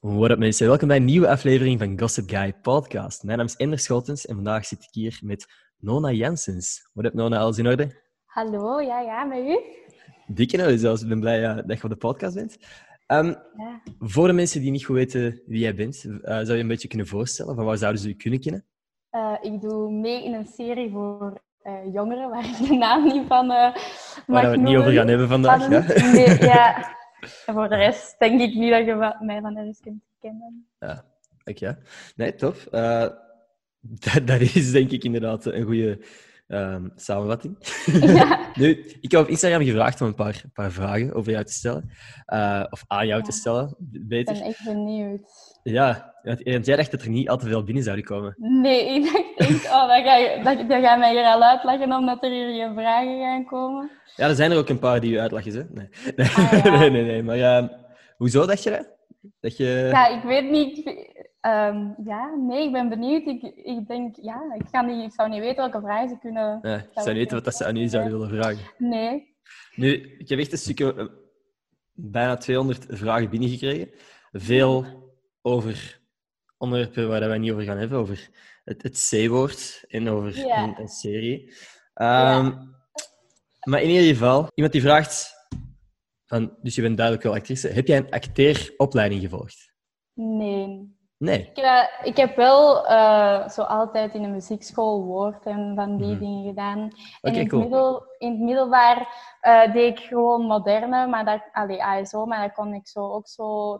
What up mensen, welkom bij een nieuwe aflevering van Gossip Guy Podcast. Mijn naam is Ender Schotens en vandaag zit ik hier met Nona Jensens. What up Nona, alles in orde? Hallo, ja, ja, met u? Dikke nou zelfs, ik ben blij uh, dat je op de podcast bent. Um, ja. Voor de mensen die niet goed weten wie jij bent, uh, zou je een beetje kunnen voorstellen? Van waar zouden ze je kunnen kennen? Uh, ik doe mee in een serie voor jongeren, waar ik de naam niet van mag Waar we het niet over gaan hebben vandaag, ja? Nee, ja. En voor de rest denk ik niet dat je mij van ergens kunt kennen. Ja, oké. Ja. Nee, tof. Uh, dat, dat, is denk ik inderdaad een goede um, samenvatting. Ja. nu, ik heb op Instagram gevraagd om een paar, paar vragen over jou te stellen. Uh, of aan jou ja. te stellen, beter. Ik ben echt benieuwd. Ja, want jij dacht dat er niet al te veel binnen zouden komen. Nee, ik dacht echt, oh, dat ga, je, dat, ga mij hier al uitleggen omdat er hier geen vragen gaan komen. Ja, er zijn er ook een paar die je uitleggen, hè? Nee, nee, ah, ja. nee, nee, nee, Maar ja, hoezo dacht je dat? dat je... Ja, ik weet niet. Um, ja, nee, ik ben benieuwd. Ik, ik denk, ja, ik, ga niet, ik zou niet weten welke vragen ze kunnen... Ja, ik zou niet weten wat dat ze aan u zouden willen vragen. Nee. Nu, ik heb echt een stukje, eh, bijna 200 vragen binnengekregen. Veel over onderwerpen waar wij niet over gaan hebben, over het, het C-woord en over ja. een, een, serie. Um, ja. Maar in ieder geval, iemand die vraagt, van, dus je bent duidelijk wel actrice, heb jij een acteeropleiding gevolgd? Nee. Nee? Ik, uh, ik heb wel uh, zo altijd in de muziekschool woord en van die mm. dingen gedaan. En okay, in, het middel, in het middelbaar uh, deed ik gewoon moderne, maar dat, allee, ASO, maar daar kon ik zo ook zo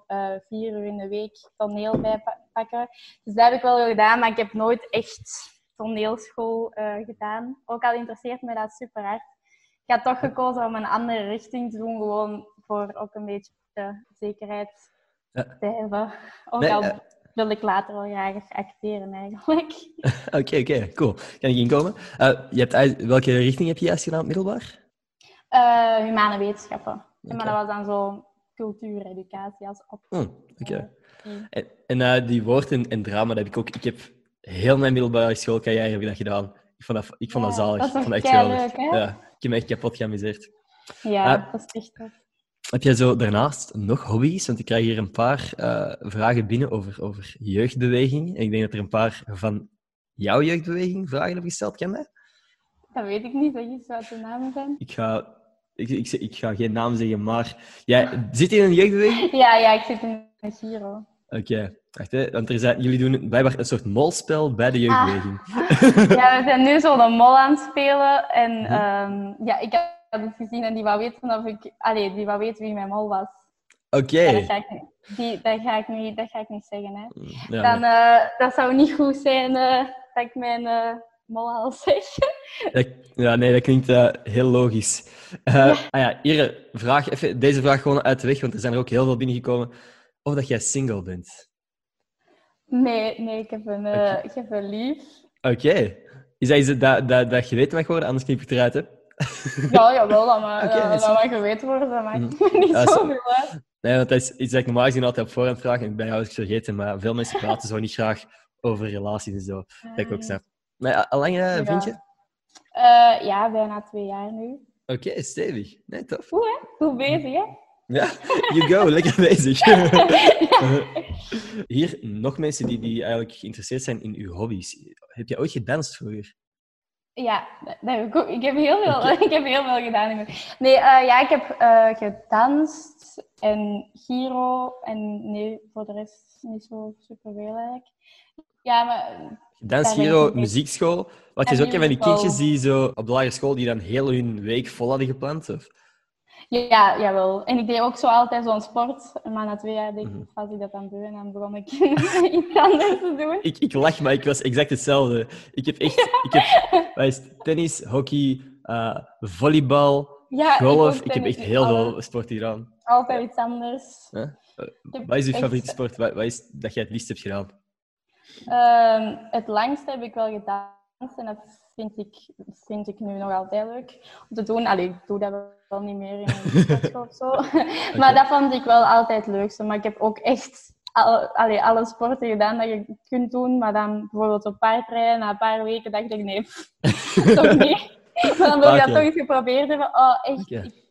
vier uur in de week toneel bij pakken. Dus dat heb ik wel gedaan, maar ik heb nooit echt toneelschool gedaan. Ook al interesseert me dat super hard. Ik had toch gekozen om een andere richting te doen, gewoon voor ook een beetje zekerheid ja. te hebben. Ook nee, al wil ik later wel graag acteren eigenlijk. Oké, oké, okay, cool. Kan ik inkomen? Uh, je hebt, welke richting heb je juist gedaan middelbaar? Uh, humane wetenschappen. Okay. Maar dat was dan zo cultuur, educatie als op. Oh, oké. Okay. Uh, en, en uh, die woord en, en, drama, dat heb ik ook... Ik heb heel mijn middelbare schoolcarrière heb ik dat gedaan. Ik vond dat, ik vond dat ja, zalig. Dat ik vond dat echt leuk, hè? Ja, ik heb me echt kapot geamuseerd. Ja, dat is echt tof. Heb jij zo daarnaast nog hobby's? Want ik krijg hier een paar uh, vragen binnen over, over jeugdbeweging. En ik denk dat er een paar van jouw jeugdbeweging vragen hebben gesteld. Ken je dat? weet ik niet. Zeg eens wat de namen zijn. Ik ga, ik, ik, ik, ga geen naam zeggen, maar... Jij zit je in een jeugdbeweging? Ja, ja ik zit in een Giro. Oké. Okay. Want er zijn, jullie doen blijkbaar een soort molspel bij de jeugdbeweging. Ah. ja, we zijn nu zo de mol aan het spelen. En um, ja, ik heb had gezien en die wou weten of ik... Allee, die wou weten wie mijn mol was. Oké. Okay. Dat, ga ik, die, dat, ga ik niet, dat ga ik niet zeggen, hè. Ja, Dan, uh, dat zou niet goed zijn uh, dat ik mijn uh, mol al zeg. ja, nee, dat klinkt heel logisch. Ja. Ah ja, hier, vraag even deze vraag gewoon uit de weg, want er zijn er ook heel veel binnengekomen. Of dat jij single bent. Nee, nee, ik heb een, okay. ik heb een lief. Oké. Okay. Is dat iets dat, dat, dat je weet mag worden, anders knip ik het eruit, hè? Ja, jawel, dat mag, okay, dat, dat mag geweten worden. Dat maakt mm. niet ja, zoveel uit. Nee, want dat is iets dat ik normaal gezien altijd op voorhand vraag. En bij jou is ik vergeten, maar veel mensen praten zo niet graag over relaties en zo. Dat ik ook snap. Maar al lang uh, vind je? Uh, ja, bijna twee jaar nu. Oké, okay, stevig. Nee, tof. Goed, hè? Goed bezig, hè? Ja, you go. Lekker bezig. Hier nog mensen die, die eigenlijk geïnteresseerd zijn in uw hobby's. Heb je ooit gedanst vroeger? Ja, dat heb ik, ook. ik heb heel veel, okay. ik heb heel veel gedaan. Nee, uh, ja, ik heb uh, gedanst en Giro en nee, voor de rest niet zo superveel eigenlijk. Ja, maar... Dans, Giro, muziekschool. Wat je zo ook van die kindjes die zo op de lagere school die dan heel hun week vol hadden gepland? Of? Ja, jawel. En ik deed ook zo altijd zo'n sport. Maar na twee jaar deed ik, was ik dat aan beu en dan begon ik iets anders te doen. Ik, ik lach, maar ik was exact hetzelfde. Ik heb echt... Ik heb is, tennis, hockey, uh, volleybal, ja, golf. Ik, ik heb echt heel alle, veel sport gedaan. Altijd iets anders. Huh? Uh, wat is je favoriete sport? Wat, wat, is dat je het liefst hebt gedaan? Um, het langste heb ik wel gedaan. En dat vind ik, vind ik nu nog altijd leuk om te doen. Allee, ik doe dat wel niet meer in een sportschool of zo. Okay. Maar dat vond ik wel altijd het leukste. Maar ik heb ook echt al, allee, alle sporten gedaan dat je kunt doen. Maar dan bijvoorbeeld op paardrijden, na een paar weken dacht ik, nee, toch niet. dan wil je dat toch eens geprobeerd hebben. Oh, echt. Okay. ik,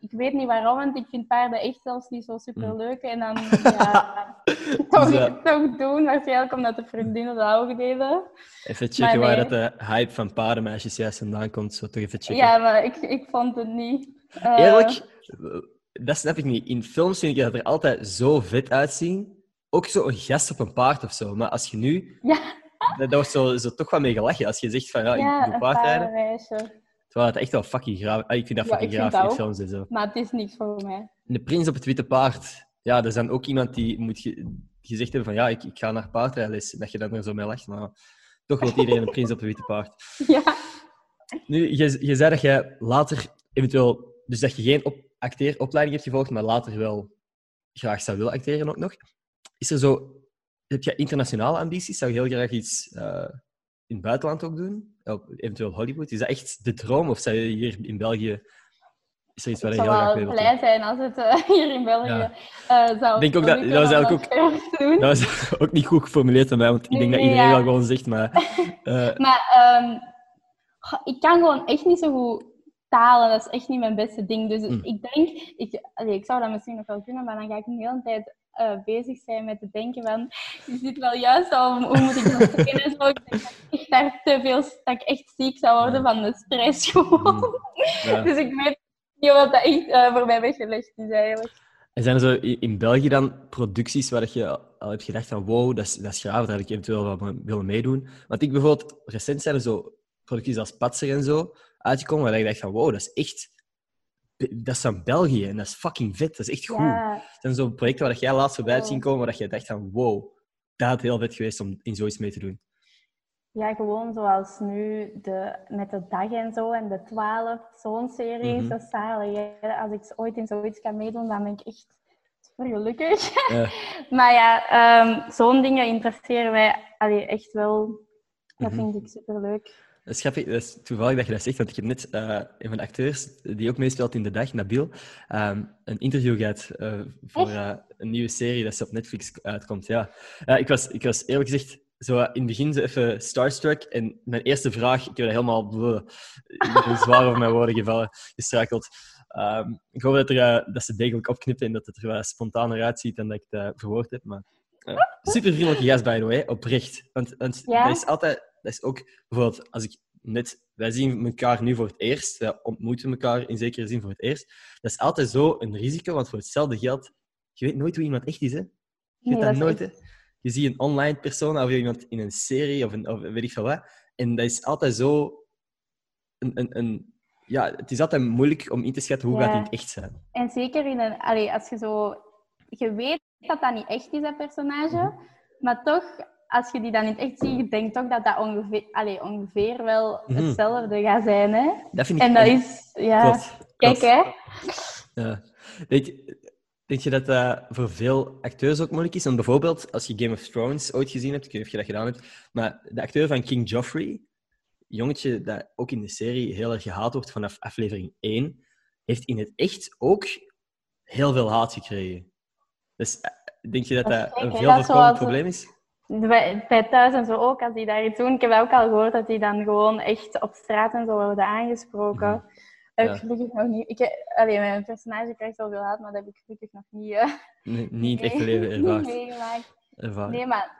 ik weet niet waarom, want ik vind paarden echt zelfs niet zo super leuk. En dan ja, toch, Dus, eh, toch doen, waarschijnlijk omdat de vriendinnen dat ook deden. Even checken waar dat de hype van paardenmeisjes juist vandaan komt. Zo toch even checken. Ja, maar ik, ik vond het niet. Eh, Eerlijk, dat snap ik niet. In films vind ik dat er altijd zo vet uitzien. Ook zo een gast op een paard of zo. Maar als je nu... Ja. Dat, dat wordt zo, zo toch wat mee gelachen. Als je zegt van, ja, ja, ik doe paardrijden. Terwijl het echt wel fucking graaf... Ah, ik vind dat Ja, fucking graaf in films en zo. Maar het is niks voor mij. De prins op het witte paard. Ja, er is dan ook iemand die moet ge- gezegd hebben van, ja, ik, ik ga naar paardrijles. Dat je dan er zo mee lacht. Maar toch wil iedereen een prins op het witte paard. Ja, Nu, je, je zei dat je later eventueel... Dus dat je geen op, acteeropleiding hebt gevolgd, maar later wel graag zou willen acteren ook nog. Is er zo... Heb je internationale ambities? Zou je heel graag iets eh, in het buitenland ook doen? Op, eventueel Hollywood? Is dat echt de droom? Of zou je hier in België... Is er iets waar je heel graag wel mee wilt blij zijn als het eh, hier in België Ja. eh, zou denk ook dat- dat was eigenlijk. Dat was ook niet goed geformuleerd van mij, want ik Nee, denk dat iedereen ja. wel gewoon zegt, maar... eh, Maar ehm, ik kan gewoon echt niet zo goed talen. Dat is echt niet mijn beste ding. Dus Mm. ik denk, ik, allee, ik zou dat misschien nog wel kunnen, maar dan ga ik een hele tijd eh, bezig zijn met te denken van, is dit wel juist om, hoe moet ik dat zeggen en zo. Ik denk dat ik echt daar te veel, dat ik echt ziek zou worden Ja. van de stress gewoon. Mm. ja. Dus ik weet niet of dat echt eh, voor mij weggelegd is eigenlijk. En zijn er zo in België dan producties waar je al hebt gedacht van wow, dat is, dat is graaf, daar had ik eventueel wel willen meedoen? Want ik bijvoorbeeld, recent zijn er zo producties als Patser en zo uitgekomen, waar ik dacht van wow, dat is echt... Dat is van België en dat is fucking vet, dat is echt goed. Ja, Het zijn zo projecten waar dat jij laatst voorbij hebt zien komen, waar dat je dacht van wow, dat had heel vet geweest om in zoiets mee te doen. Ja, gewoon zoals nu de, met de dag en zo en de 12, zo'n serie. Dat is zalig. hè. Als ik ooit in zoiets kan meedoen, dan ben ik echt gelukkig. Maar ja, ehm, zo'n dingen interesseren mij allee, echt wel. Dat Mhm. vind ik super leuk. Dat is grappig, dat is toevallig dat je dat zegt, want ik heb net eh, een van de acteurs die ook meespeelt in De Dag, Nabil, ehm, een interview gehad eh, voor eh, een nieuwe serie dat ze op Netflix uitkomt. Ja. Ik, was, ik was eerlijk gezegd zo in het begin zo even starstruck en mijn eerste vraag, ik heb dat helemaal bleh, zwaar over mijn woorden gevallen, gestruikeld. Ehm, ik hoop dat, er, dat ze degelijk opknippen en dat het er wat spontaner uitziet dan dat ik het verwoord heb, maar... super vriendelijke gast, by the way, oprecht. Want, want Ja? dat is altijd... Dat is ook bijvoorbeeld als ik net. Wij zien elkaar nu voor het eerst. Wij ontmoeten elkaar in zekere zin voor het eerst. Dat is altijd zo een risico, want voor hetzelfde geld. Je weet nooit hoe iemand echt is, hè? Je weet Nee, dat nooit, echt- hè? Je ziet een online persoon of iemand in een serie of, een, of weet ik veel wat. En dat is altijd zo. Een, een, een, ja, het is altijd moeilijk om in te schatten hoe Ja. gaat het echt zijn. En zeker in een, allee, als je zo, je weet dat dat niet echt is, dat personage, Mhm. maar toch, als je die dan in het echt ziet, je denkt toch dat dat ongeveer, allee, ongeveer wel Mhm. hetzelfde gaat zijn. Hè? Dat vind ik En dat echt- is, ja, Klopt, kijk klopt. hè. Ja. Denk, je- denk je dat dat voor veel acteurs ook moeilijk is? Want bijvoorbeeld, als je Game of Thrones ooit gezien hebt, ik weet niet of je dat gedaan hebt, maar de acteur van King Joffrey, jongetje dat ook in de serie heel erg gehaat wordt vanaf aflevering 1, heeft in het echt ook heel veel haat gekregen. Dus eh, denk je dat Dat een veel voorkomend probleem is? Bij, bij thuis en zo ook, als die daar iets doen. Ik heb ook al gehoord, dat die dan gewoon echt op straat en zo worden aangesproken. Mhm. Heb Ja. ik gelukkig nog niet. Ik, allee, mijn personage krijgt wel veel haat, maar dat heb ik gelukkig nog niet, Nee, niet mee- leven ervaard. ervaren. Nee, maar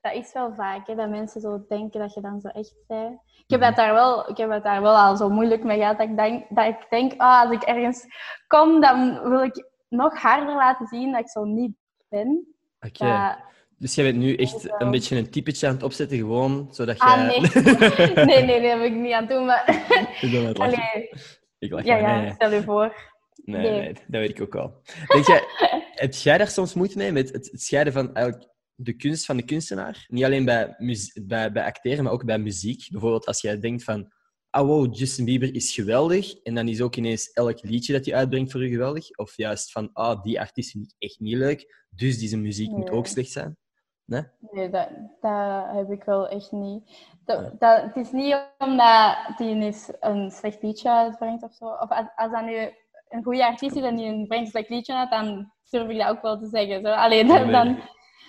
dat is wel vaak, hè, dat mensen zo denken dat je dan zo echt bent. Ik heb, Mhm. het daar wel, ik heb het daar wel al zo moeilijk mee gehad, dat ik denk, dat ik denk ah, als ik ergens kom, dan wil ik nog harder laten zien dat ik zo niet ben. Oké. Dus jij bent nu echt een beetje een typetje aan het opzetten, gewoon zodat Ah, jij... nee. nee, nee, dat heb ik niet aan het doen, maar... Ik ben aan het lachen. Allee, Ik lach ja, Nee, nee. stel je voor. Nee, Nee. nee, dat weet ik ook wel. Denk jij, heb jij daar soms moeite mee, met het, scheiden van eigenlijk de kunst van de kunstenaar? Niet alleen bij, bij, bij acteren, maar ook bij muziek. Bijvoorbeeld als jij denkt van, ah wow, Justin Bieber is geweldig, en dan is ook ineens elk liedje dat hij uitbrengt voor u geweldig. Of juist van, ah, die artiest vind ik echt niet leuk, dus die zijn muziek moet Nee. ook slecht zijn. Nee? Nee, dat, dat heb ik wel echt niet. Dat, het is niet omdat die eens een slecht liedje uitbrengt of zo. Of als, als dat nu een goede artiest is en die een brengt een slecht liedje uit, dan durf ik dat ook wel te zeggen. Zo. Alleen dan, dan.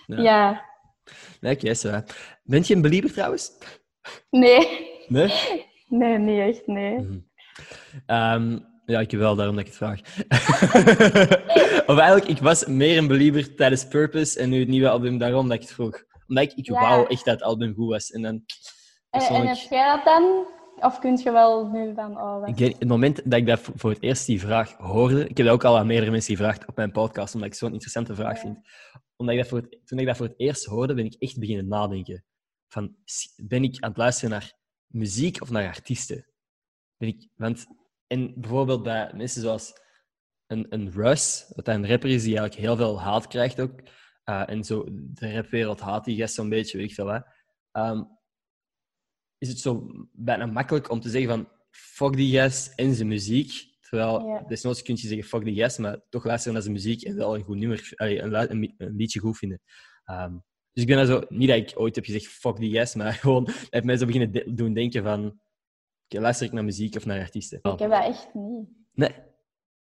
Ja. ja. Nee, oké, zo. Je een belieber trouwens? Nee. Nee? Nee, niet echt, nee. Mhm. Ehm, ja, ik wel, daarom dat ik het vraag. of eigenlijk, ik was meer een believer tijdens Purpose en nu het nieuwe album, daarom dat ik het vroeg. Omdat ik, ik Ja. wou echt dat het album goed was. En dan, En, en heb jij dat dan? Of kun je wel nu van, oh, Ik denk, het moment dat ik dat voor het eerst die vraag hoorde, ik heb dat ook al aan meerdere mensen gevraagd op mijn podcast, omdat ik zo'n interessante vraag Ja. vind. Omdat ik dat voor het, toen ik dat voor het eerst hoorde, ben ik echt beginnen nadenken. Van, ben ik aan het luisteren naar muziek of naar artiesten? Ben ik, want, en bijvoorbeeld bij mensen zoals een, een Russ, wat een rapper is die eigenlijk heel veel haat krijgt ook, eh, en zo, de rapwereld haat die gast zo'n beetje, weet ik veel wat. Ehm, is het zo bijna makkelijk om te zeggen van fuck die gast en zijn muziek. Terwijl Ja. desnoods kun je zeggen fuck die gast, maar toch luisteren naar zijn muziek en wel een goed nummer, een, een, liedje goed vinden. Ehm, dus ik ben daar zo, niet dat ik ooit heb gezegd fuck die gast, maar gewoon dat heeft mij zo beginnen de- doen denken van luister ik naar muziek of naar artiesten? Ik heb dat echt niet. Nee.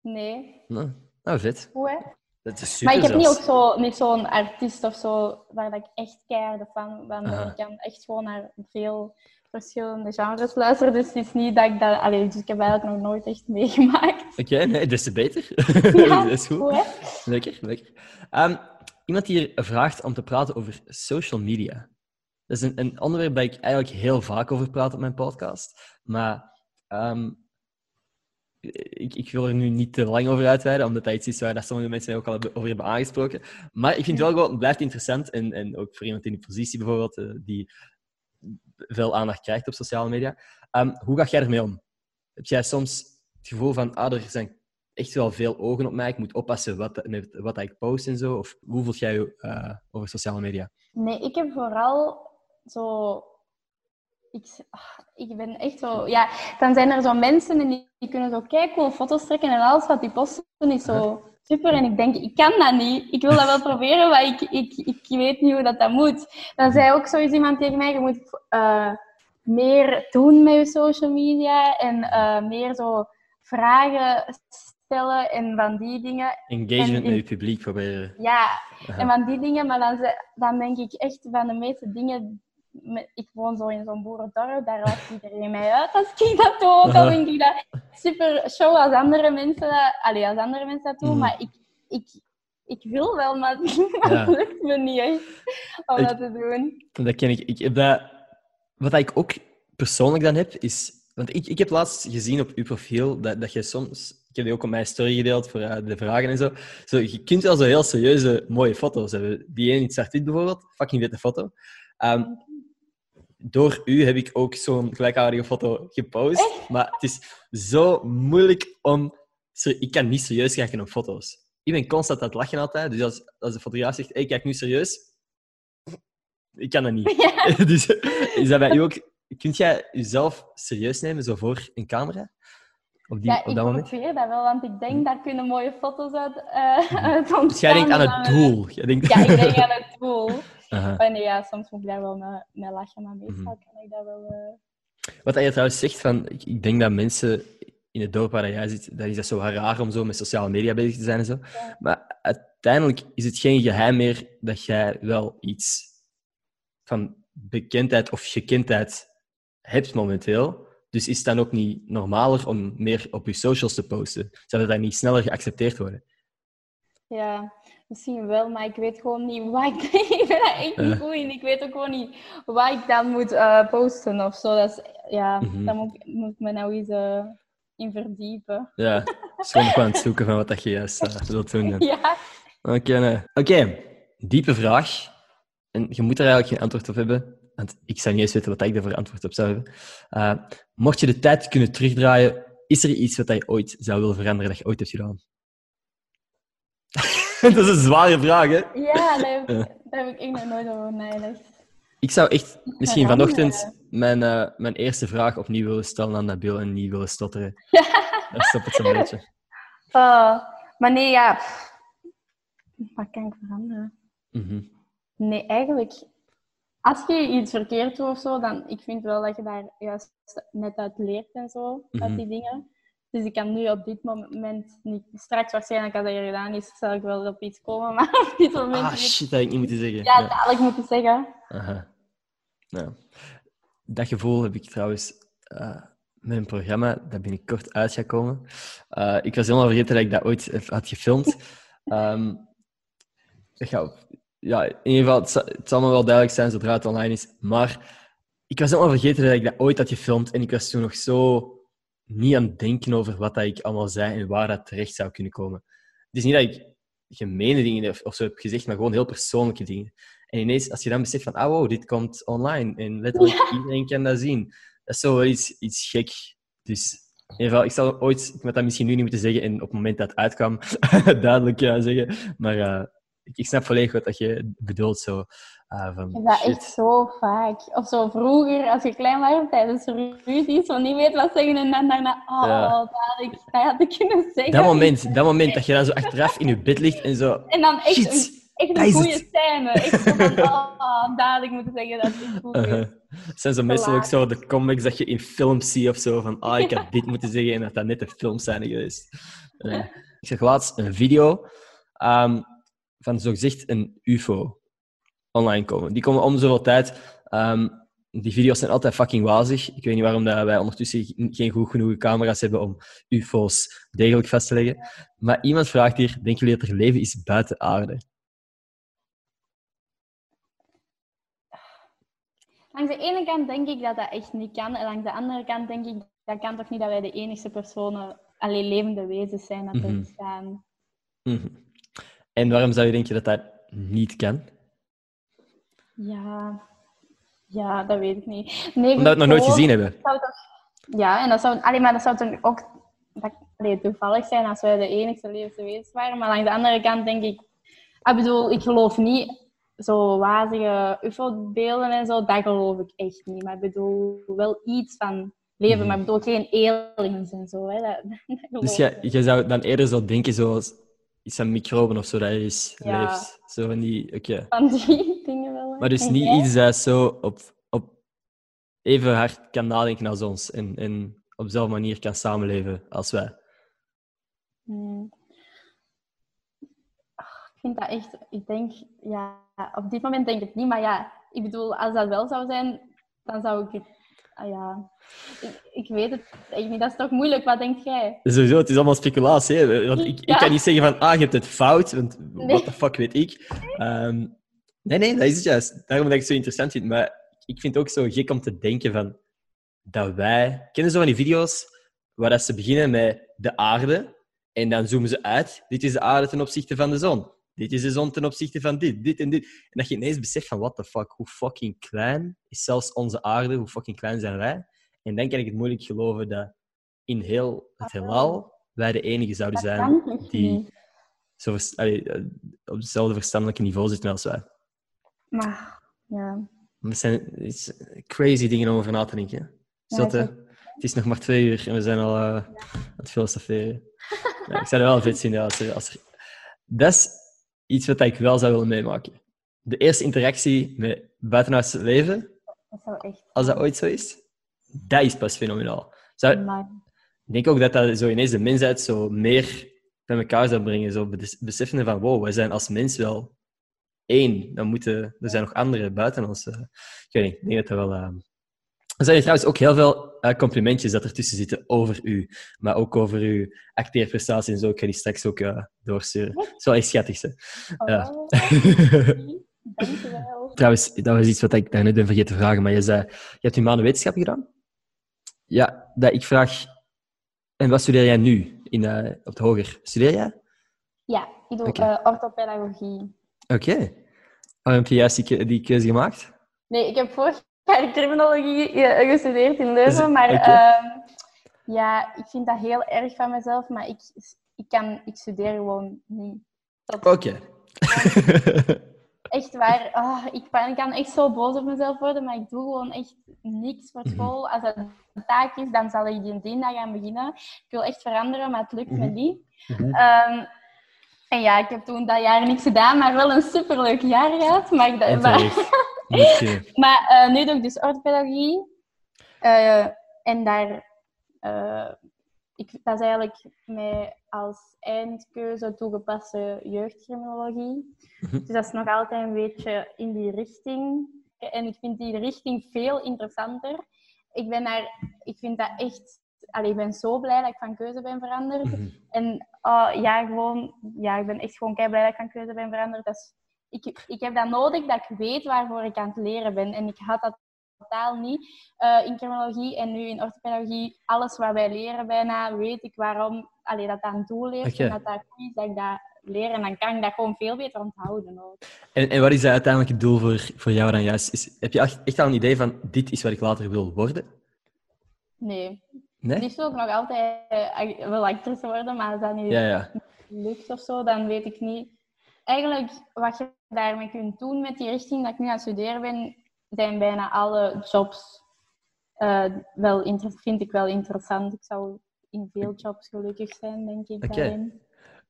Nee. Nou, nou, vet. Hoe, hè? Dat is super Maar ik heb niet, ook zo, niet zo'n artiest of zo waar ik echt keihard fan van ben. Aha. Ik kan echt gewoon naar veel verschillende genres luisteren. Dus het is niet dat ik dat... Allee, dus ik heb eigenlijk nog nooit echt meegemaakt. Oké, nee, des te beter. Ja, dat is goed. hè? Lekker, lekker. Ehm, iemand hier vraagt om te praten over social media. Dat is een, een onderwerp dat ik eigenlijk heel vaak over praat op mijn podcast. Maar ehm, ik, ik wil er nu niet te lang over uitweiden, omdat dat iets is waar dat sommige mensen ook al over hebben aangesproken. Maar ik vind het wel gewoon, het blijft interessant. En, en ook voor iemand in die positie bijvoorbeeld, eh, die veel aandacht krijgt op sociale media. Ehm, hoe ga jij ermee om? Heb jij soms het gevoel van, ah, er zijn echt wel veel ogen op mij, ik moet oppassen wat, met wat ik post en zo? Of hoe voelt jij je eh, over sociale media? Nee, ik heb vooral zo... Ik, ah, ik ben echt zo... Ja, dan zijn er zo mensen en die, die kunnen zo cool foto's trekken en alles wat die posten is zo super. En ik denk, ik kan dat niet. Ik wil dat wel proberen, maar ik, ik, ik weet niet hoe dat, dat moet. Dan zei ook zoiets iemand tegen mij, je moet eh, meer doen met je social media en eh, meer zo vragen stellen en van die dingen. Engagement En- met je publiek proberen. Ja, Aha. en van die dingen, maar dan, dan denk ik echt van de meeste dingen. Ik woon zo in zo'n boerendorp, daar lacht iedereen mij uit als ik dat doe. Ook al denk ik dat super show als andere mensen dat, allee, als andere mensen dat doen, Mhm. maar ik, ik, ik wil wel, maar maar Ja. het lukt me niet echt om Ik- dat te doen. Dat ken ik. ik heb dat, wat ik ook persoonlijk dan heb, is... Want ik, ik heb laatst gezien op uw profiel dat, dat je soms... Ik heb die ook op mijn story gedeeld voor eh, de vragen en zo. zo. Je kunt wel zo heel serieuze, mooie foto's hebben. Die ene in zwart-wit bijvoorbeeld, fucking vette foto. Ehm, door u heb ik ook zo'n gelijkaardige foto gepost. Maar het is zo moeilijk om... Ik kan niet serieus kijken op foto's. Ik ben constant aan het lachen altijd. Dus als, als de fotograaf zegt, hey, kijk nu serieus. Ik kan dat niet. Ja. dus is dat bij u ook... Kunt jij jezelf serieus nemen, zo voor een camera? Op, die, Ja, op ik dat moment? probeer dat wel, want ik denk daar kunnen mooie foto's uit, eh uit ontstaan. Dus jij denkt aan het doel. Jij denkt... Ja, ik denk aan het doel. Aha. Maar nee, ja, soms moet ik daar wel mee, mee lachen, maar meestal Mhm. kan ik dat wel... eh, Wat je trouwens zegt, van, ik, ik denk dat mensen in het dorp waar jij zit, dat is dat zo raar om zo met sociale media bezig te zijn en zo. Ja. Maar uiteindelijk is het geen geheim meer dat jij wel iets van bekendheid of gekendheid hebt momenteel. Dus is het dan ook niet normaler om meer op je socials te posten? Zou dat dan niet sneller geaccepteerd worden? Ja, misschien wel, maar ik weet gewoon niet waar ik... ik ben daar echt niet Eh. goed in. Ik weet ook gewoon niet waar ik dan moet eh, posten of zo. Dat is, ja, Mhm. daar moet, ik- moet ik me nou eens eh, in verdiepen. Ja, is gewoon aan het zoeken van wat dat je juist eh, wilt doen. dan. Ja. Oké, nee. Oké, diepe vraag. En je moet er eigenlijk geen antwoord op hebben, want ik zou niet eens weten wat ik daarvoor antwoord op zou hebben. Mocht je de tijd kunnen terugdraaien, is er iets wat je ooit zou willen veranderen dat je ooit hebt gedaan? dat is een zware vraag, hè? Ja, daar heb, ik- Ja. daar heb ik echt nog nooit over nagedacht. Ik zou echt misschien vanochtend mijn, eh, mijn eerste vraag opnieuw willen stellen aan Nabil en niet willen stotteren. Daar stopt het zo'n beetje. Oh, maar nee, ja. Wat kan ik veranderen? Mhm. Nee, eigenlijk, als je iets verkeerd doet of zo, dan ik vind wel dat je daar juist net uit leert en zo, Mhm. uit die dingen. Dus ik kan nu op dit moment niet, straks waarschijnlijk als dat hier gedaan is, zal ik wel op iets komen, maar op dit moment Ah, shit, dat had ik niet moeten zeggen. Ja, dadelijk moet ik zeggen. Aha. Nou, dat gevoel heb ik trouwens eh, met een programma dat binnenkort uit gaat komen. Uh, ik was helemaal vergeten dat ik dat ooit had gefilmd. Um, ga, ja, in ieder geval, het, het, zal me wel duidelijk zijn zodra het online is. Maar ik was helemaal vergeten dat ik dat ooit had gefilmd. En ik was toen nog zo niet aan het denken over wat dat ik allemaal zei en waar dat terecht zou kunnen komen. Het is niet dat ik gemene dingen of zo heb gezegd, maar gewoon heel persoonlijke dingen. En ineens, als je dan beseft van, ah wow, dit komt online en letterlijk iedereen kan dat zien. Dat is zo wel iets, iets gek. Dus in ieder geval, ik zal ooit, ik moet dat misschien nu niet moeten zeggen en op het moment dat het uitkwam, duidelijk ja, zeggen. Maar uh, ik, ik, snap volledig wat dat je bedoelt. Zo, uh, van, dat shit. echt zo vaak. Of zo vroeger, als je klein was, tijdens ruzies, van niet weet wat zeggen en dan daarna, oh, ja. dat, had ik, dat had ik kunnen zeggen. Dat moment, dat moment dat je dan zo achteraf in je bed ligt en zo... En dan echt shit echt een goede scène. Ik van, oh, dadelijk moeten zeggen dat dit goed is. Uh -huh. Zijn zo meestal ook zo de comics dat je in films ziet of zo, van ah, ik had dit moeten zeggen en dat dat net de filmscène geweest. Uh, ik zag laatst een video um, van zogezegd een ufo online komen. Die komen om zoveel tijd. Um, die video's zijn altijd fucking wazig. Ik weet niet waarom dat wij ondertussen geen goed genoeg camera's hebben om UFO's degelijk vast te leggen. Maar iemand vraagt hier: denken jullie dat er leven is buiten aarde? Langs de ene kant denk ik dat dat echt niet kan. En langs de andere kant denk ik dat kan toch niet dat wij de enige personen, alleen levende wezens zijn dat er mm bestaan. Mm -hmm. En waarom zou je denken dat dat niet kan? Ja, ja dat weet ik niet. Nee, Omdat we het nog nooit gezien hebben. Ja, en dat zou, alleen maar dat zou dan ook dat, allee, toevallig zijn als wij de enige levende wezens waren. Maar langs de andere kant denk ik... Ik bedoel, ik geloof niet zo wazige UFO-beelden en zo, dat geloof ik echt niet. Maar ik bedoel wel iets van leven, mhm. maar ik bedoel geen aliens en zo. Hè. Dat, dat dus je, je zou dan eerder zo denken zoals iets aan microben of zo dat is ja. leeft. Zo van die, oké. Van die dingen wel. Maar dus niet iets dat zo op, op even hard kan nadenken als ons en, en op dezelfde manier kan samenleven als wij. Hmm vind dat echt, ik denk, ja, op dit moment denk ik niet, maar ja, ik bedoel, als dat wel zou zijn, dan zou ik het, ah ja, ik, ik weet het echt niet. Dat is toch moeilijk, wat denk jij? Sowieso, het is allemaal speculatie. Hè? Want ik, ik kan niet zeggen van, ah, je hebt het fout, want nee. what the fuck weet ik. Um, nee, nee, dat is het juist. Daarom dat ik het zo interessant vind. Maar ik vind het ook zo gek om te denken van, dat wij... Kennen zo van die video's waar dat ze beginnen met de aarde en dan zoomen ze uit. Dit is de aarde ten opzichte van de zon. Dit is de zon ten opzichte van dit, dit en dit. En dat je ineens beseft van, what the fuck, hoe fucking klein is zelfs onze aarde, hoe fucking klein zijn wij. En dan kan ik het moeilijk geloven dat in heel het heelal wij de enige zouden zijn die zo, allee, eh, op hetzelfde verstandelijke niveau zitten als wij. Maar, ja. Het zijn crazy dingen om over na te denken. Zotte, het is nog maar twee uur en we zijn al uh, ja. aan het filosoferen. ja, ik zou er wel vet zien als er, als er... Dat is iets wat ik wel zou willen meemaken. De eerste interactie met buitenhuis leven, dat zou echt... als dat ooit zo is, dat is pas fenomenaal. Zou... Ik denk ook dat dat zo ineens de mensheid zo meer bij elkaar zou brengen. Zo beseffen van, wow, wij zijn als mens wel één. Dan moeten, er zijn nog andere buiten ons. Ik weet niet, ik denk dat dat wel... Uh, er zijn trouwens ook heel veel complimentjes dat ertussen zitten over u. Maar ook over uw acteerprestatie en zo. Ik ga die straks ook uh, doorsturen. Dat is wel echt schattig, hè? Oh. Dankjewel. Trouwens, dat was iets wat ik daarnet ben vergeten te vragen. Maar je zei, je hebt humane wetenschap gedaan? Ja, dat ik vraag... En wat studeer jij nu in, uh, op het hoger? Studeer jij? Ja, ik doe okay. orthopedagogie. Oké. Okay. Waarom heb je juist die, die keuze gemaakt? Nee, ik heb vorig criminologie gestudeerd in Leuven, maar okay. uh, ja, ik vind dat heel erg van mezelf, maar ik, ik, kan, ik studeer gewoon niet. Oké. Okay. echt waar, oh, ik, kan echt zo boos op mezelf worden, maar ik doe gewoon echt niks voor mhm. school. Als het een taak is, dan zal ik die dag gaan beginnen. Ik wil echt veranderen, maar het lukt me mhm. niet. -hmm. um, en ja, ik heb toen dat jaar niks gedaan, maar wel een superleuk jaar gehad. Maar, ik, maar, maar uh, nu doe ik dus orthopedagogie. Uh, en daar, uh, ik, dat is eigenlijk mij als eindkeuze toegepaste jeugdcriminologie. Mhm. Dus dat is nog altijd een beetje in die richting. En ik vind die richting veel interessanter. ik ben daar, ik vind dat echt, allee, ik ben zo blij dat ik van keuze ben veranderd. Mhm. En oh, ja, gewoon, ja, ik ben echt gewoon kei blij dat ik van keuze ben veranderd. Dat is, ik, ik heb dat nodig dat ik weet waarvoor ik aan het leren ben. En ik had dat totaal niet eh, in criminologie en nu in orthopedagogie. Alles wat wij leren bijna, weet ik waarom allee, dat dat een doel heeft Oké. en dat dat goed is dat ik dat leer. En dan kan ik dat gewoon veel beter onthouden ook. En, en wat is dat uiteindelijk het doel voor, voor jou dan juist? Is, heb je echt, al een idee van, dit is wat ik later wil worden? Nee. Nee? Liefst wil ik nog altijd uh, wel actrice worden, maar als dat niet Ja, ja. lukt of zo, dan weet ik niet. Eigenlijk, wat je daarmee kunt doen met die richting dat ik nu aan het studeren ben, zijn bijna alle jobs eh, wel inter- vind ik wel interessant. Ik zou in veel jobs gelukkig zijn, denk ik. Daarin.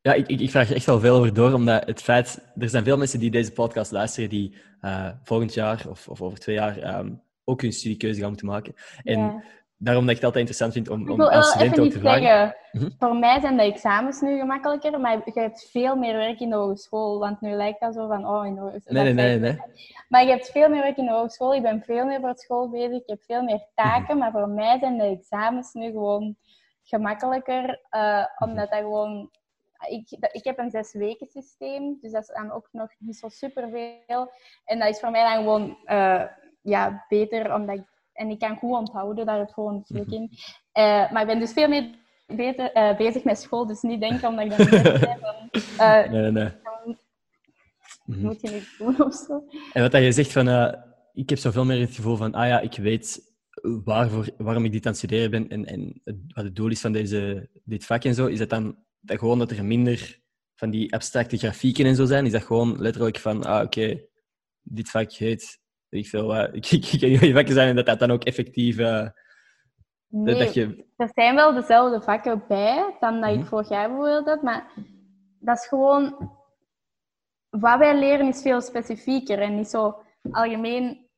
Ja, ik, ik, vraag er echt wel veel over door, omdat het feit... Er zijn veel mensen die deze podcast luisteren die eh, volgend jaar of, of over twee jaar ehm, ook hun studiekeuze gaan moeten maken. En Ja. Daarom dat ik het altijd interessant vind om, Ik om wil als wel student even ook te vragen. zeggen. Mhm. Voor mij zijn de examens nu gemakkelijker, maar je hebt veel meer werk in de hogeschool. Want nu lijkt dat zo van, oh, in de hogeschool. Nee, nee, nee. Maar je hebt veel meer werk in de hogeschool. Ik ben veel meer voor school bezig. Ik heb veel meer Mhm. taken. Maar voor mij zijn de examens nu gewoon gemakkelijker. eh, omdat dat gewoon... Ik, dat- ik heb een zes weken systeem. Dus dat is dan ook nog niet zo superveel. En dat is voor mij dan gewoon eh, ja, beter. Omdat ik, en ik kan goed onthouden. Daar heb ik gewoon druk Mhm. in. Eh, maar ik ben dus veel meer beter, eh, bezig met school. Dus niet denken omdat ik dan ben eh, nee, nee, nee. dan Mhm. moet je niks doen of zo. En wat dat je zegt van, ik heb zoveel meer het gevoel van, ah ja, ik weet waarvoor, waarom ik dit aan het studeren ben en, en wat het doel is van deze, dit vak en zo, is dat dan dat gewoon dat er minder van die abstracte grafieken en zo zijn? Is dat gewoon letterlijk van, ah oké, dit vak heet, weet ik veel ik, ik, ik die vakken zijn en dat dat dan ook effectief, eh, Nee, dat je... er zijn wel dezelfde vakken bij dan dat ik Mhm. vorig jaar bijvoorbeeld had, maar dat is gewoon... Wat wij leren is veel specifieker en niet zo algemeen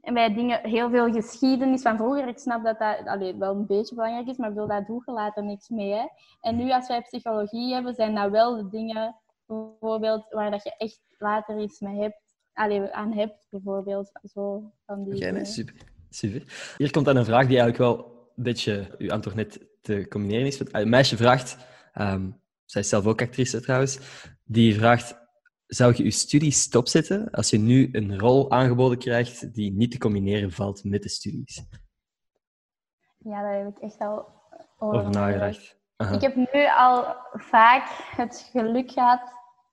en bij dingen heel veel geschiedenis van vroeger. Ik snap dat dat allee, wel een beetje belangrijk is, maar ik bedoel, daar doe je later niks mee. Hè? En nu, als wij psychologie hebben, zijn dat wel de dingen bijvoorbeeld waar dat je echt later iets mee hebt, allee, aan hebt, bijvoorbeeld. Zo, van die Oké, nee, super. super. Hier komt dan een vraag die eigenlijk wel een beetje uw antwoord net te combineren is. Ah, Een meisje vraagt, ehm, zij is zelf ook actrice trouwens, die vraagt, zou je je studie stopzetten als je nu een rol aangeboden krijgt die niet te combineren valt met de studies? Ja, daar heb ik echt al over, Over nagedacht. Aha. Ik heb nu al vaak het geluk gehad.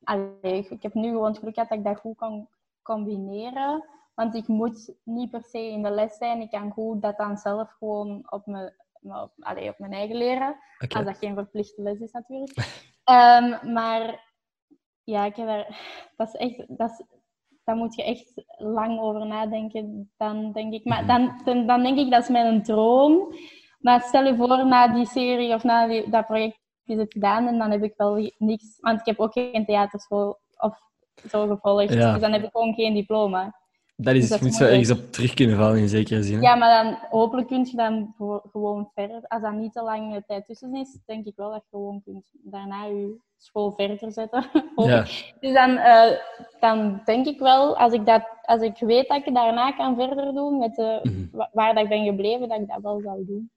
Allee, ik heb nu gewoon het geluk gehad dat ik dat goed kan combineren. Want ik moet niet per se in de les zijn. Ik kan goed dat dan zelf gewoon op mijn, op, allee, op mijn eigen leren. Als dat geen verplichte les is natuurlijk. Ehm, maar ja, ik heb daar, dat is echt, dat is, daar moet je echt lang over nadenken. Dan denk ik, maar dan, dan, dan denk ik dat is mijn droom. Maar stel je voor, na die serie of na die, dat project is het gedaan en dan heb ik wel niks. Want ik heb ook geen theaterschool of zo gevolgd. Ja. Dus dan heb ik gewoon geen diploma. Dat is, Dus dat je moet zo moeilijk. ergens op terug kunnen vallen in zekere zin. hè? Ja, maar dan hopelijk kun je dan gewoon verder. Als dat niet te lange tijd tussen is, denk ik wel dat je gewoon kunt daarna je school verder zetten. Hopelijk. Dus dan, eh, dan denk ik wel, als ik, dat, als ik weet dat ik daarna kan verder doen met de, Mhm. wa- waar dat ik ben gebleven, dat ik dat wel zou doen.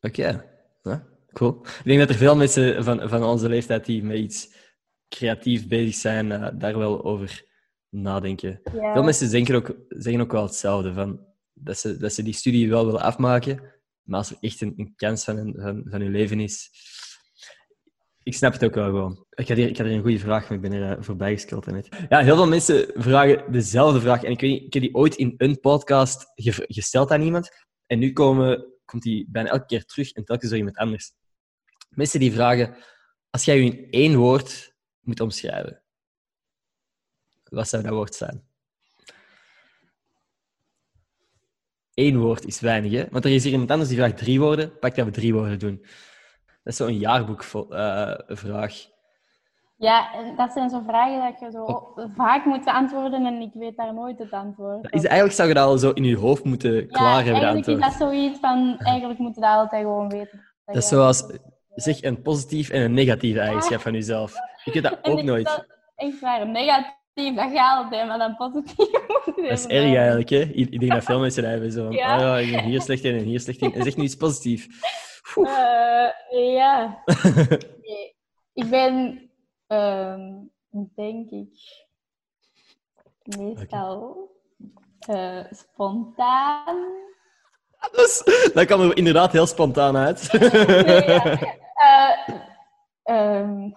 Oké, ja, cool. Ik denk dat er veel mensen van, van onze leeftijd die met iets creatief bezig zijn, eh, daar wel over nadenken. Ja. Veel mensen denken ook, zeggen ook wel hetzelfde, van, dat, ze, dat ze die studie wel willen afmaken, maar als er echt een, een kans van, hun- van, van hun leven is... Ik snap het ook wel gewoon. Ik had hier, ik had hier een goede vraag, maar ik ben er eh, voorbij gescrollt net. Ja, heel veel mensen vragen dezelfde vraag. En ik weet niet, ik heb die ooit in een podcast ge- gesteld aan iemand. En nu komen, komt die bijna elke keer terug en telkens door iemand anders. Mensen die vragen, als jij je in één woord moet omschrijven, wat zou dat woord zijn? Eén woord is weinig, hè? Want er is hier iemand anders die vraagt drie woorden. Pak dat we drie woorden doen. Dat is zo'n jaarboekvraag. Ja, en dat zijn zo vragen dat je zo vaak moet beantwoorden en ik weet daar nooit het antwoord op. is, eigenlijk zou je dat al zo in je hoofd moeten klaar hebben, eigenlijk is dat zoiets van, eigenlijk moet je dat altijd gewoon weten. Dat is zoals, zeg een positief en een negatieve eigenschap van jezelf. Ik weet dat ook nooit. stel- Echt waar, negatief dat gaat hè, maar dan positief. Dat is erg eigenlijk, hè? Ik denk dat veel mensen dat hebben. Zo van, Ja. "Ah ja, ik ben hier slecht in en hier slecht in. En zeg nu iets positiefs. Eh, ja. Nee. Ik ben, ehm, denk ik, meestal eh, spontaan. Dus, dat kwam er inderdaad heel spontaan uit. Nee, ja. Eh, ehm,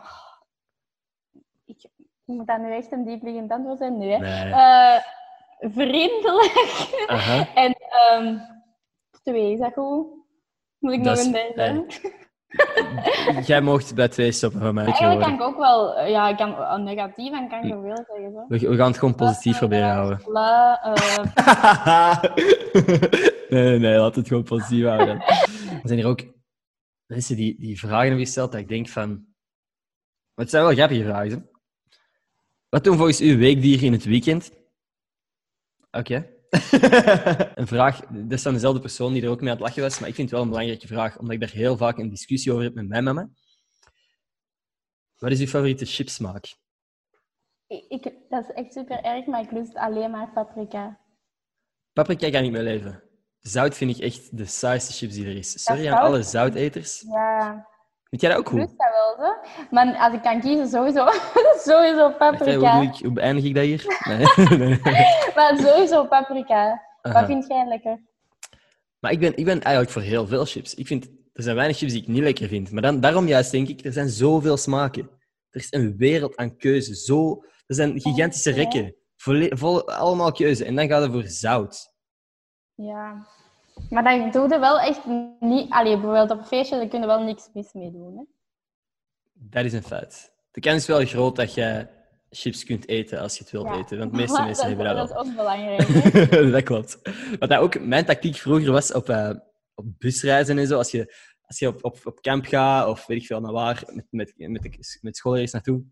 moet dat nu echt een diepliggend antwoord zijn? Nee. Nee. Eh, vriendelijk. Aha. En ehm, twee, is dat goed? Moet ik Dat nog een derde? Jij mocht bij twee stoppen van mij. Eigenlijk kan ik ook wel, eh, ja, ik kan eh, negatief en kan ik zoveel zeggen. Zo. We, we gaan het gewoon positief proberen houden. La, eh, nee, nee, nee, laat het gewoon positief houden. Er zijn hier ook mensen die, die vragen hebben gesteld dat ik denk van... Het zijn wel grappige vragen. hè. Wat doen volgens u weekdieren in het weekend? Oké. een vraag, dat is dan dezelfde persoon die er ook mee aan het lachen was, maar ik vind het wel een belangrijke vraag, omdat ik daar heel vaak een discussie over heb met mijn mama. Wat is uw favoriete chipsmaak? ik, ik- dat is echt super erg, maar ik lust alleen maar paprika. Paprika kan ik mee leven. Zout vind ik echt de saaiste chips die er is. Sorry aan alle zouteters. Ja, Vind jij dat ook goed? dat wel zo. Maar als ik kan kiezen, sowieso, sowieso hoe, paprika. doe ik, hoe beëindig ik dat hier? Nee. nee. Maar sowieso paprika. Aha. Wat vind jij lekker? Maar ik ben, ik ben eigenlijk voor heel veel chips. Ik vind, er zijn weinig chips die ik niet lekker vind. Maar dan, daarom juist denk ik, er zijn zoveel smaken. Er is een wereld aan keuze. Zo, er zijn gigantische rekken. Vol, allemaal keuze. En dan gaat het voor zout. Ja. Maar dan doe je wel echt niet... Allee, bijvoorbeeld op een feestje, daar kun je wel niks mis mee doen. Hè? Dat is een feit. De kans is wel groot dat je chips kunt eten als je het wilt Ja. eten. Want de meeste mensen hebben dat wel. Dat is ook belangrijk. Hè? dat klopt. Wat dat ook mijn tactiek vroeger was op, eh, op busreizen en zo. Als je, als je op, op, op camp gaat of weet ik veel naar waar, met, met, met, de, met schoolreis naartoe.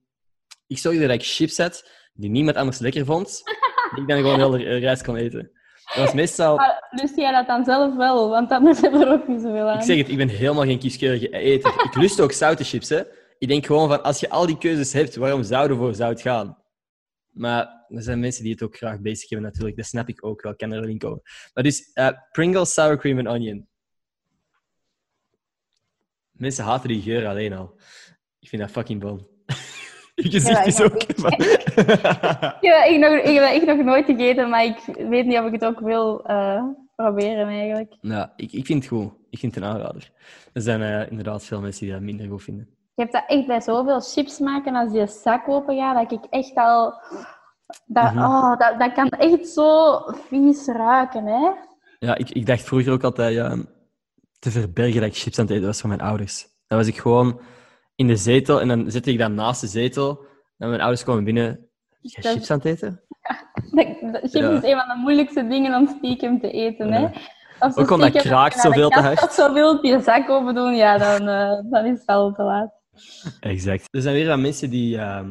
Ik zorgde dat ik chips had die niemand anders lekker vond. Die ik dan gewoon heel de reis kon eten. Dat was meestal... Maar lust jij dat dan zelf wel? Want anders hebben we er ook niet zoveel aan. Ik zeg het, ik ben helemaal geen kieskeurige eter. Ik lust ook zoute chips, hè. Ik denk gewoon van, als je al die keuzes hebt, waarom zouden voor zout gaan? Maar er zijn mensen die het ook graag bezig hebben, natuurlijk. Dat snap ik ook wel. Ik kan er komen. Maar dus, eh, Pringles Sour Cream and Onion. Mensen haten die geur alleen al. Ik vind dat fucking bon. Je gezicht Ja, is ik ook... Ja, ik, nog, ik heb dat echt nog nooit gegeten, maar ik weet niet of ik het ook wil eh, proberen eigenlijk. nou, ik, ik vind het goed. Ik vind het een aanrader. Er zijn eh, inderdaad veel mensen die dat minder goed vinden. Je hebt dat echt bij zoveel chips maken als die zak open gaat, dat ik echt al... Dat, Mhm. oh, dat, dat kan echt zo vies ruiken, hè? Ja, ik, ik dacht vroeger ook altijd ja, te verbergen dat ik chips aan het eten was van mijn ouders. Dan was ik gewoon in de zetel en dan zette ik dat naast de zetel. En mijn ouders komen binnen. Jij Dat- chips aan het eten? Dat, dat, chips Ja. is een van de moeilijkste dingen om stiekem te eten, hè? Als Ook omdat kraakt zoveel te hard. Of zo wil je zak open doen, ja, dan, eh, dan is het al te laat. Exact. Er zijn weer wat mensen die eh,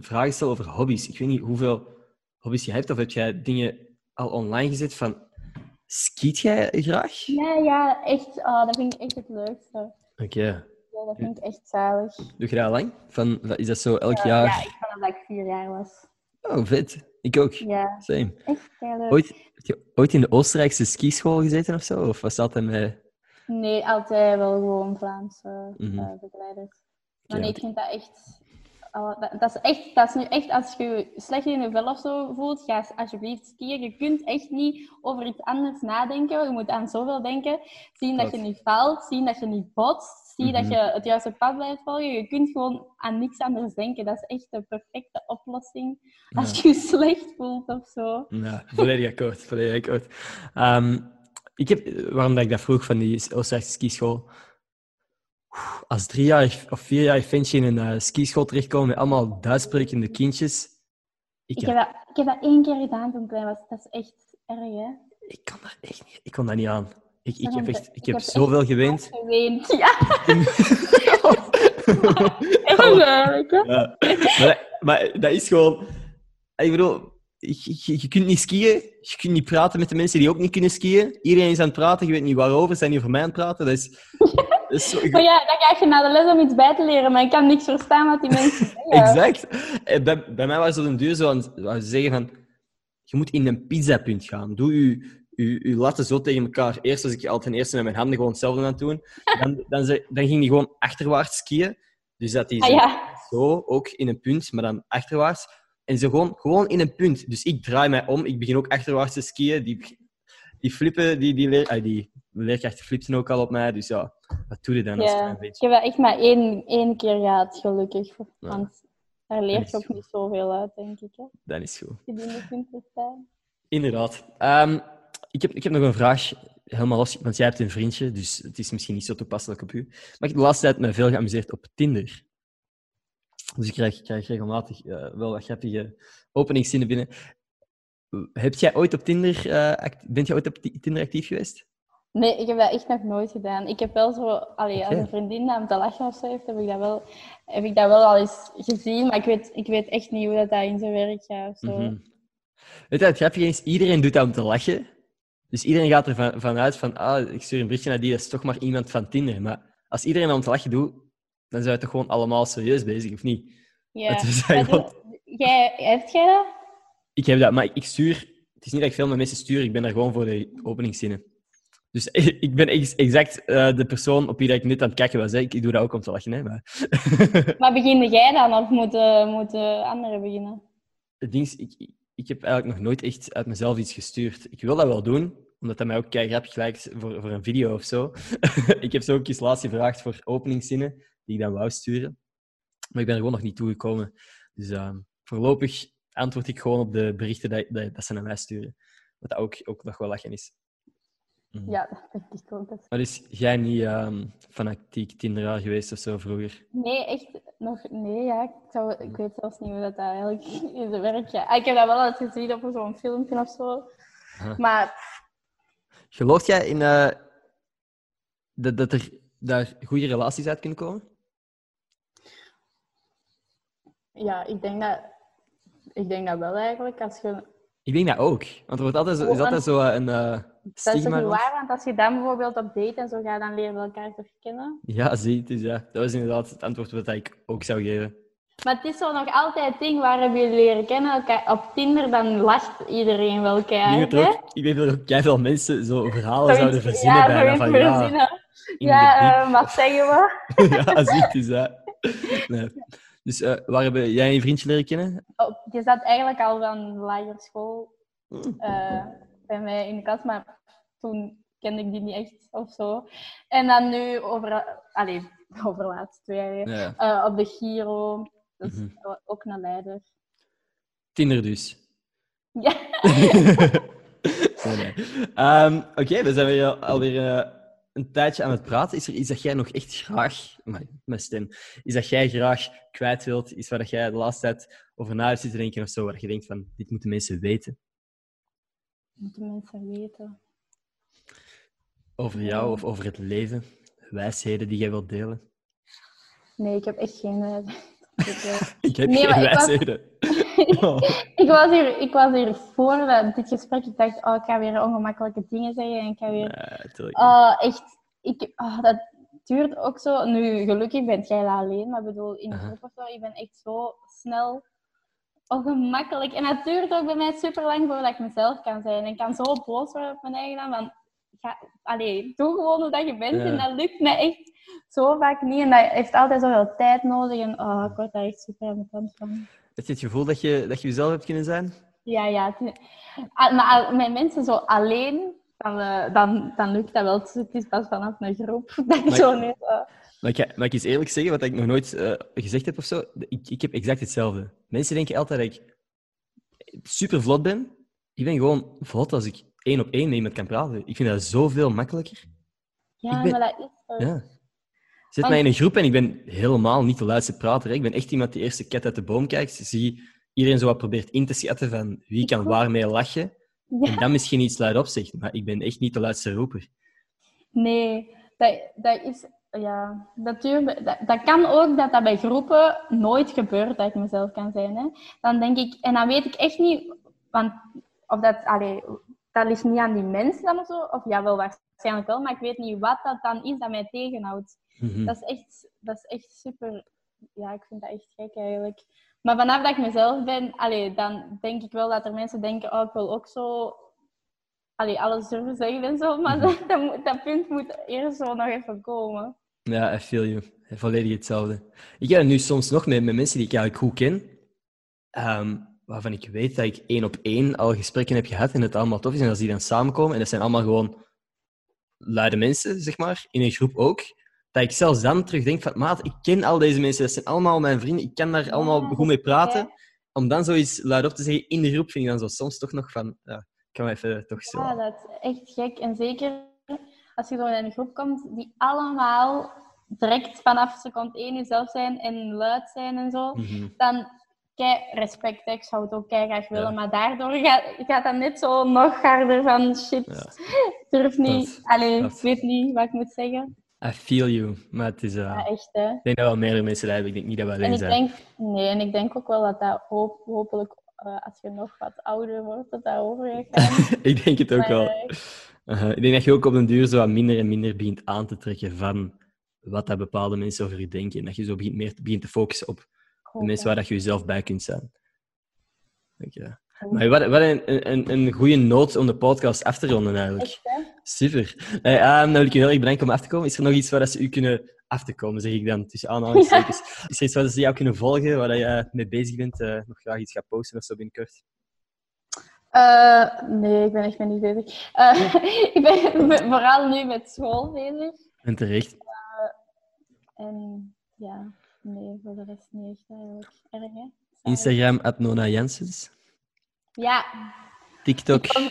vragen stellen over hobby's. Ik weet niet hoeveel hobby's je hebt, of heb jij dingen al online gezet van... Skiet jij graag? Ja, ja, echt. Oh, dat vind ik echt het leukste. Oké. Dat vind ik echt zalig. Doe je dat al lang? Van, is dat zo elk Ja, jaar? Ja, ik vond dat ik vier jaar was. Oh, vet. Ik ook. Ja, Same. echt heel leuk. Ooit, heb je ooit in de Oostenrijkse skischool gezeten of zo? Of was dat altijd met... Nee, altijd wel gewoon Vlaamse Mhm. eh, begeleiders. Maar nee, ik vind dat echt... oh, dat, dat, is echt, dat is nu echt, als je je slecht in je vel of zo voelt, ga alsjeblieft skiën. Je kunt echt niet over iets anders nadenken. Je moet aan zoveel denken. Zien dat je Klopt. niet valt, zien dat je niet botst, zien dat Mhm. je het juiste pad blijft volgen. Je kunt gewoon aan niks anders denken. Dat is echt de perfecte oplossing als je je slecht voelt of zo. Ja, volledig akkoord. Volledig akkoord. Ehm, ik heb, waarom dat ik dat vroeg van die Oostenrijkse skischool. Als driejarig of vierjarig ventje in een eh, skischool terechtkomen met allemaal Duitssprekende kindjes. Ik, Ik heb, dat, ik heb dat één keer gedaan toen ik klein was. Dat is echt erg, hè? ik kan daar echt niet, ik kon dat niet aan. Ik, ik, heb, echt, ik Ik heb heb zoveel geweend. Geweend, ja. Maar, dat, maar dat is gewoon... Ik bedoel, je, je, kunt niet skiën. Je kunt niet praten met de mensen die ook niet kunnen skiën. Iedereen is aan het praten, je weet niet waarover. Ze zijn niet over mij aan het praten. Dat is, Zo, maar ja, dan ga je naar de les om iets bij te leren, maar ik kan niks verstaan wat die mensen zeggen. Exact. Eh, bij, bij mij was het een duur zo aan zeggen van... Je moet in een pizzapunt gaan. Doe je, je, je latten zo tegen elkaar. Eerst als ik altijd eerst met mijn handen gewoon hetzelfde aan het doen. Dan, dan, ze- dan ging die gewoon achterwaarts skiën. Dus dat die Ah zo, ja, zo ook in een punt, maar dan achterwaarts. En ze gewoon, gewoon in een punt. Dus ik draai mij om. Ik begin ook achterwaarts te skiën. Die, die flippen, die, die, leer, ah, die leerkracht flipten ook al op mij. Dus ja, wat doe je dan als ja. ik beetje? heb dat echt maar één, één keer gehad, gelukkig. Ja. Want daar leer Dat is je ook niet zoveel uit, denk ik. Hè. Dat is goed. Je die verstaan. Inderdaad. Ehm, ik, heb, ik heb nog een vraag, helemaal los, want jij hebt een vriendje, dus het is misschien niet zo toepasselijk op u. Maar ik heb de laatste tijd me veel geamuseerd op Tinder. Dus ik krijg, ik krijg regelmatig eh, wel wat grappige openingszinnen binnen. Heb jij ooit op Tinder, eh, bent jij ooit op Ti- Tinder actief geweest? Nee, ik heb dat echt nog nooit gedaan. Ik heb wel zo, allee, als een vriendin om te lachen of zo heeft, heb ik dat wel, heb ik dat wel al eens gezien. Maar ik weet, ik weet echt niet hoe dat, dat in zijn werk gaat. Of zo. Mhm. Weet je, het grappige is, iedereen doet dat om te lachen. Dus iedereen gaat ervan vanuit van, ah, ik stuur een berichtje naar die, dat is toch maar iemand van Tinder. Maar als iedereen om te lachen doet, dan zijn we toch gewoon allemaal serieus bezig, of niet? Ja. Het doe- jij, dat? Ik heb dat, maar ik stuur... Het is niet dat ik veel met mensen stuur, ik ben daar gewoon voor de openingszinnen. Dus ik ben ex- exact eh, de persoon op wie dat ik net aan het kijken was. Hè. Ik, doe dat ook om te lachen, hè. Maar... Maar begin jij dan of moeten, moeten anderen beginnen? Het ding is, ik, ik, heb eigenlijk nog nooit echt uit mezelf iets gestuurd. Ik wil dat wel doen, omdat dat mij ook kei grappig lijkt voor, voor een video of zo. ik heb zo ook eens laatst gevraagd voor openingszinnen, die ik dan wou sturen. Maar ik ben er gewoon nog niet toegekomen. Dus ehm, voorlopig antwoord ik gewoon op de berichten dat, dat, dat ze naar mij sturen. Wat ook, ook nog wel lachen is. Mhm. Ja, dat denk ik ook. Dat is- Maar is jij niet ehm fanatiek Tinderaar geweest of zo vroeger? Nee, echt nog... Nee, ja. Ik, zou, ik weet zelfs niet hoe dat, dat eigenlijk in zijn werk gaat. Ah, Ik heb dat wel eens gezien op zo'n filmpje of zo. Maar Geloof jij in eh, dat, dat er daar goede relaties uit kunnen komen? ja, ik denk dat... Ik denk dat wel eigenlijk. Als je, Ik denk dat ook. Want er wordt altijd zo, is altijd zo eh, een eh, dat is toch stigma niet rond. waar? Want als je dan bijvoorbeeld op date en zo gaat, dan leren we elkaar toch kennen. Ja, zie, dus ja. Dat was inderdaad het antwoord wat ik ook zou geven. Maar het is zo nog altijd het ding, waar hebben jullie leren kennen? Elkaar, op Tinder, dan lacht iedereen wel Ik keihard, dat hè? ook, ik denk dat ook veel mensen zo verhalen zouden verzinnen ja, bijna. Van, ja, verzinnen. Ja, eh, wat zeggen we? ja, zie, dus ja. Nee. Dus eh, waar hebben jij je vriendje leren kennen? Oh, je zat eigenlijk al van de lagere school Hmm. eh, bij mij in de klas, maar toen kende ik die niet echt of zo. En dan nu over, allee, over de laatste twee jaar Ja. eh, op de Giro, dus ook naar Leider. Tinder dus. Ja, nee, nee. Ehm, Oké, we zijn weer alweer een tijdje aan het praten. Is er iets dat jij nog echt graag, mijn stem, is dat jij graag kwijt wilt? Is waar dat jij de laatste tijd over na hebt zitten denken of zo, waar je denkt van, dit moeten mensen weten moeten mensen weten. over jou of over het leven? Wijsheden die jij wilt delen? Nee, ik heb echt geen... eh, ik, heb Nee, geen maar ik was- wijsheden. Oh. ik, was hier, ik was hier voor dit gesprek. Ik dacht, oh, ik ga weer ongemakkelijke dingen zeggen. En ik ga weer... Niet. Oh, echt. Ik, oh, dat duurt ook zo. Nu, gelukkig bent jij dat alleen. Maar ik bedoel, in de groep of zo, ik ben echt zo snel ongemakkelijk. En het duurt ook bij mij super lang voordat ik mezelf kan zijn. En ik kan zo boos worden op mijn eigen naam. Van, ga, allee, doe gewoon hoe dat je bent. Ja. En dat lukt me echt zo vaak niet. En dat heeft altijd zoveel tijd nodig. En oh, ik word daar echt super aan de kant van. Heb je het gevoel dat je, dat je jezelf hebt kunnen zijn? Ja, ja. Ah, Maar als- met mensen zo alleen, dan, eh, dan, dan lukt dat wel. Het is pas vanaf een groep dat ik zo net... eh, Maar ik, mag ik eens eerlijk zeggen, wat ik nog nooit eh, gezegd heb of zo? Ik, ik heb exact hetzelfde. Mensen denken altijd dat ik super vlot ben. Ik ben gewoon vlot als ik één op één met iemand kan praten. Ik vind dat zoveel makkelijker. Ja, ben- maar dat is. Ja. Zet Want- mij in een groep en ik ben helemaal niet de luidste prater. hè. Ik ben echt iemand die eerst de kat uit de boom kijkt. Zie iedereen zo wat probeert in te schatten van wie kan waarmee lachen. Ja. En dan misschien iets luidop zegt. Maar ik ben echt niet de luidste roeper. Nee, dat, dat is... Ja, dat, duurt, dat, dat kan ook dat dat bij groepen nooit gebeurt, dat ik mezelf kan zijn. Hè. Dan denk ik... En dan weet ik echt niet... Want, of dat... Allee, dat ligt niet aan die mensen dan of zo. Of ja, wel waarschijnlijk wel, maar ik weet niet wat dat dan is dat mij tegenhoudt. Mhm. Dat is echt, dat is echt super. Ja, ik vind dat echt gek eigenlijk. Maar vanaf dat ik mezelf ben, allee, dan denk ik wel dat er mensen denken: oh, ik wil ook zo allee, alles durven zeggen en zo. Maar dat, dat, dat punt moet eerst zo nog even komen. Ja, I feel you. Volledig hetzelfde. Ik heb het nu soms nog met, met mensen die ik eigenlijk goed ken, ehm, waarvan ik weet dat ik één op één al gesprekken heb gehad en het allemaal tof is. En als die dan samenkomen, en dat zijn allemaal gewoon luide mensen, zeg maar, in een groep ook, dat ik zelfs dan terug denk van, maat, ik ken al deze mensen, dat zijn allemaal mijn vrienden, ik kan daar allemaal Ja, goed mee praten. Om dan zoiets luidop te zeggen in de groep, vind ik dan zo soms toch nog van, ja, ik kan me even toch zo... Ja, dat is echt gek. En zeker als je zo in een groep komt die allemaal direct vanaf seconde één jezelf zijn en luid zijn en zo, Mhm. dan kei respect. Ik zou het ook kei graag willen, Ja. maar daardoor gaat, gaat dat net zo nog harder van shit. Ja. Durf niet. Dat- Allee, dat- ik weet niet wat ik moet zeggen. I feel you, maar het is... eh, Ja, echt hè. Ik denk dat wel meerdere mensen dat hebben. Ik denk niet dat we En alleen ik zijn. denk, nee, en ik denk ook wel dat dat hoop, hopelijk, eh, als je nog wat ouder wordt, dat dat over gaat ik denk het ook Maar, wel. eh. Ik denk dat je ook op den duur zo wat minder en minder begint aan te trekken van wat dat bepaalde mensen over je denken. En dat je zo begint meer begint te focussen op de mensen waar dat je jezelf bij kunt zijn. Hoop. Maar wat, wat een, een, een goede noot om de podcast af te ronden eigenlijk. Echt? Super. Hey, ehm, dan wil ik je heel erg bedanken om af te komen. Is er nog iets waar dat ze u kunnen af te komen, zeg ik dan, tussen aanhalingstekens. Is er iets waar dat ze jou kunnen volgen, waar dat je mee bezig bent, eh, nog graag iets gaat posten of zo binnenkort? Eh, nee, ik ben echt met niet bezig. Eh, ik ben vooral nu met school bezig. En terecht. En ja, nee, voor de rest niet echt eigenlijk. Erg, hè? Instagram, at Nona Janssens. Ja, TikTok. Kom-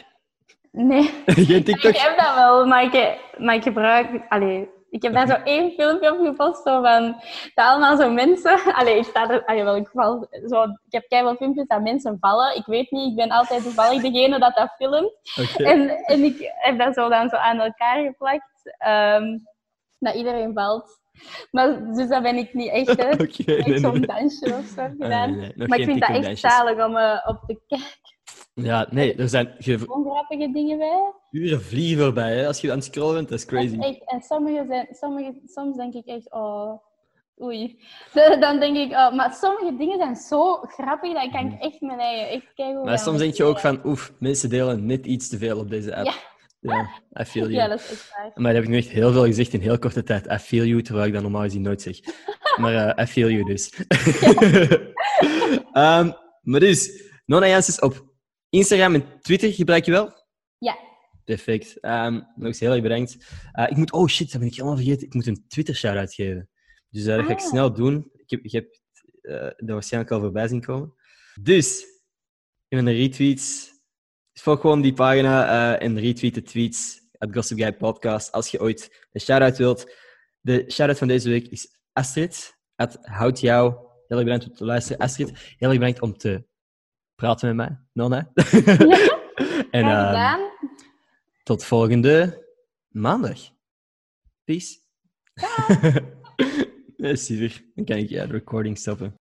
nee. Geen Ik heb dat wel, maar ik, maar ik gebruik... Allee, ik heb daar zo één filmpje op gepost, zo van... Dat allemaal zo mensen... Allee, ik sta er... Allee, wel, ik, val, zo, ik heb keihard filmpjes dat mensen vallen. Ik weet niet, ik ben altijd toevallig degene dat dat filmt. En, en ik heb dat zo dan zo aan elkaar geplakt. ehm, dat iedereen valt. Maar, dus dat ben ik niet echt, hè. Ik nee, nee, zo'n nee. dansje of zo Ah, gedaan. Maar ik vind dat echt TikTok-dansjes. zalig om eh, op te kijken. Ja, nee, er zijn ge- Ongrappige dingen bij. uren vliegen voorbij hè, als je aan het scrollen bent. Dat is crazy. Echt, en sommige zijn, sommige, soms denk ik echt, oh, oei. Dan denk ik, oh, maar sommige dingen zijn zo grappig, dat kan ik echt mijn eigen echt kijken. Maar soms denk je ook van, oef, mensen delen net iets te veel op deze app. Ja. Ja, I feel you. Ja, dat is echt waar. Maar dat heb ik nu echt heel veel gezegd in heel korte tijd. I feel you, terwijl ik dat normaal gezien nooit zeg. Maar eh, I feel you dus. Ehm, maar dus, Nona Janssens op Instagram en Twitter gebruik je wel? Ja. Perfect. Ehm, nog eens heel erg bedankt. Eh, ik moet, oh shit, dat ben ik helemaal vergeten. Ik moet een Twitter-shout-out geven. Dus eh, dat ga ik Ah. snel doen. Ik heb, ik heb eh, dat waarschijnlijk al voorbij zien komen. Dus, in mijn retweets, volg gewoon die pagina eh, en retweet de tweets. Het Gossip Guy podcast. Als je ooit een shout-out wilt. De shout-out van deze week is Astrid. Het houdt jou. Heel erg bedankt om te luisteren. Astrid, heel erg bedankt om te praten met mij. Nonna. en ehm, tot volgende maandag. Peace. Ja, super. Dan kan ik ja, de recording stoppen.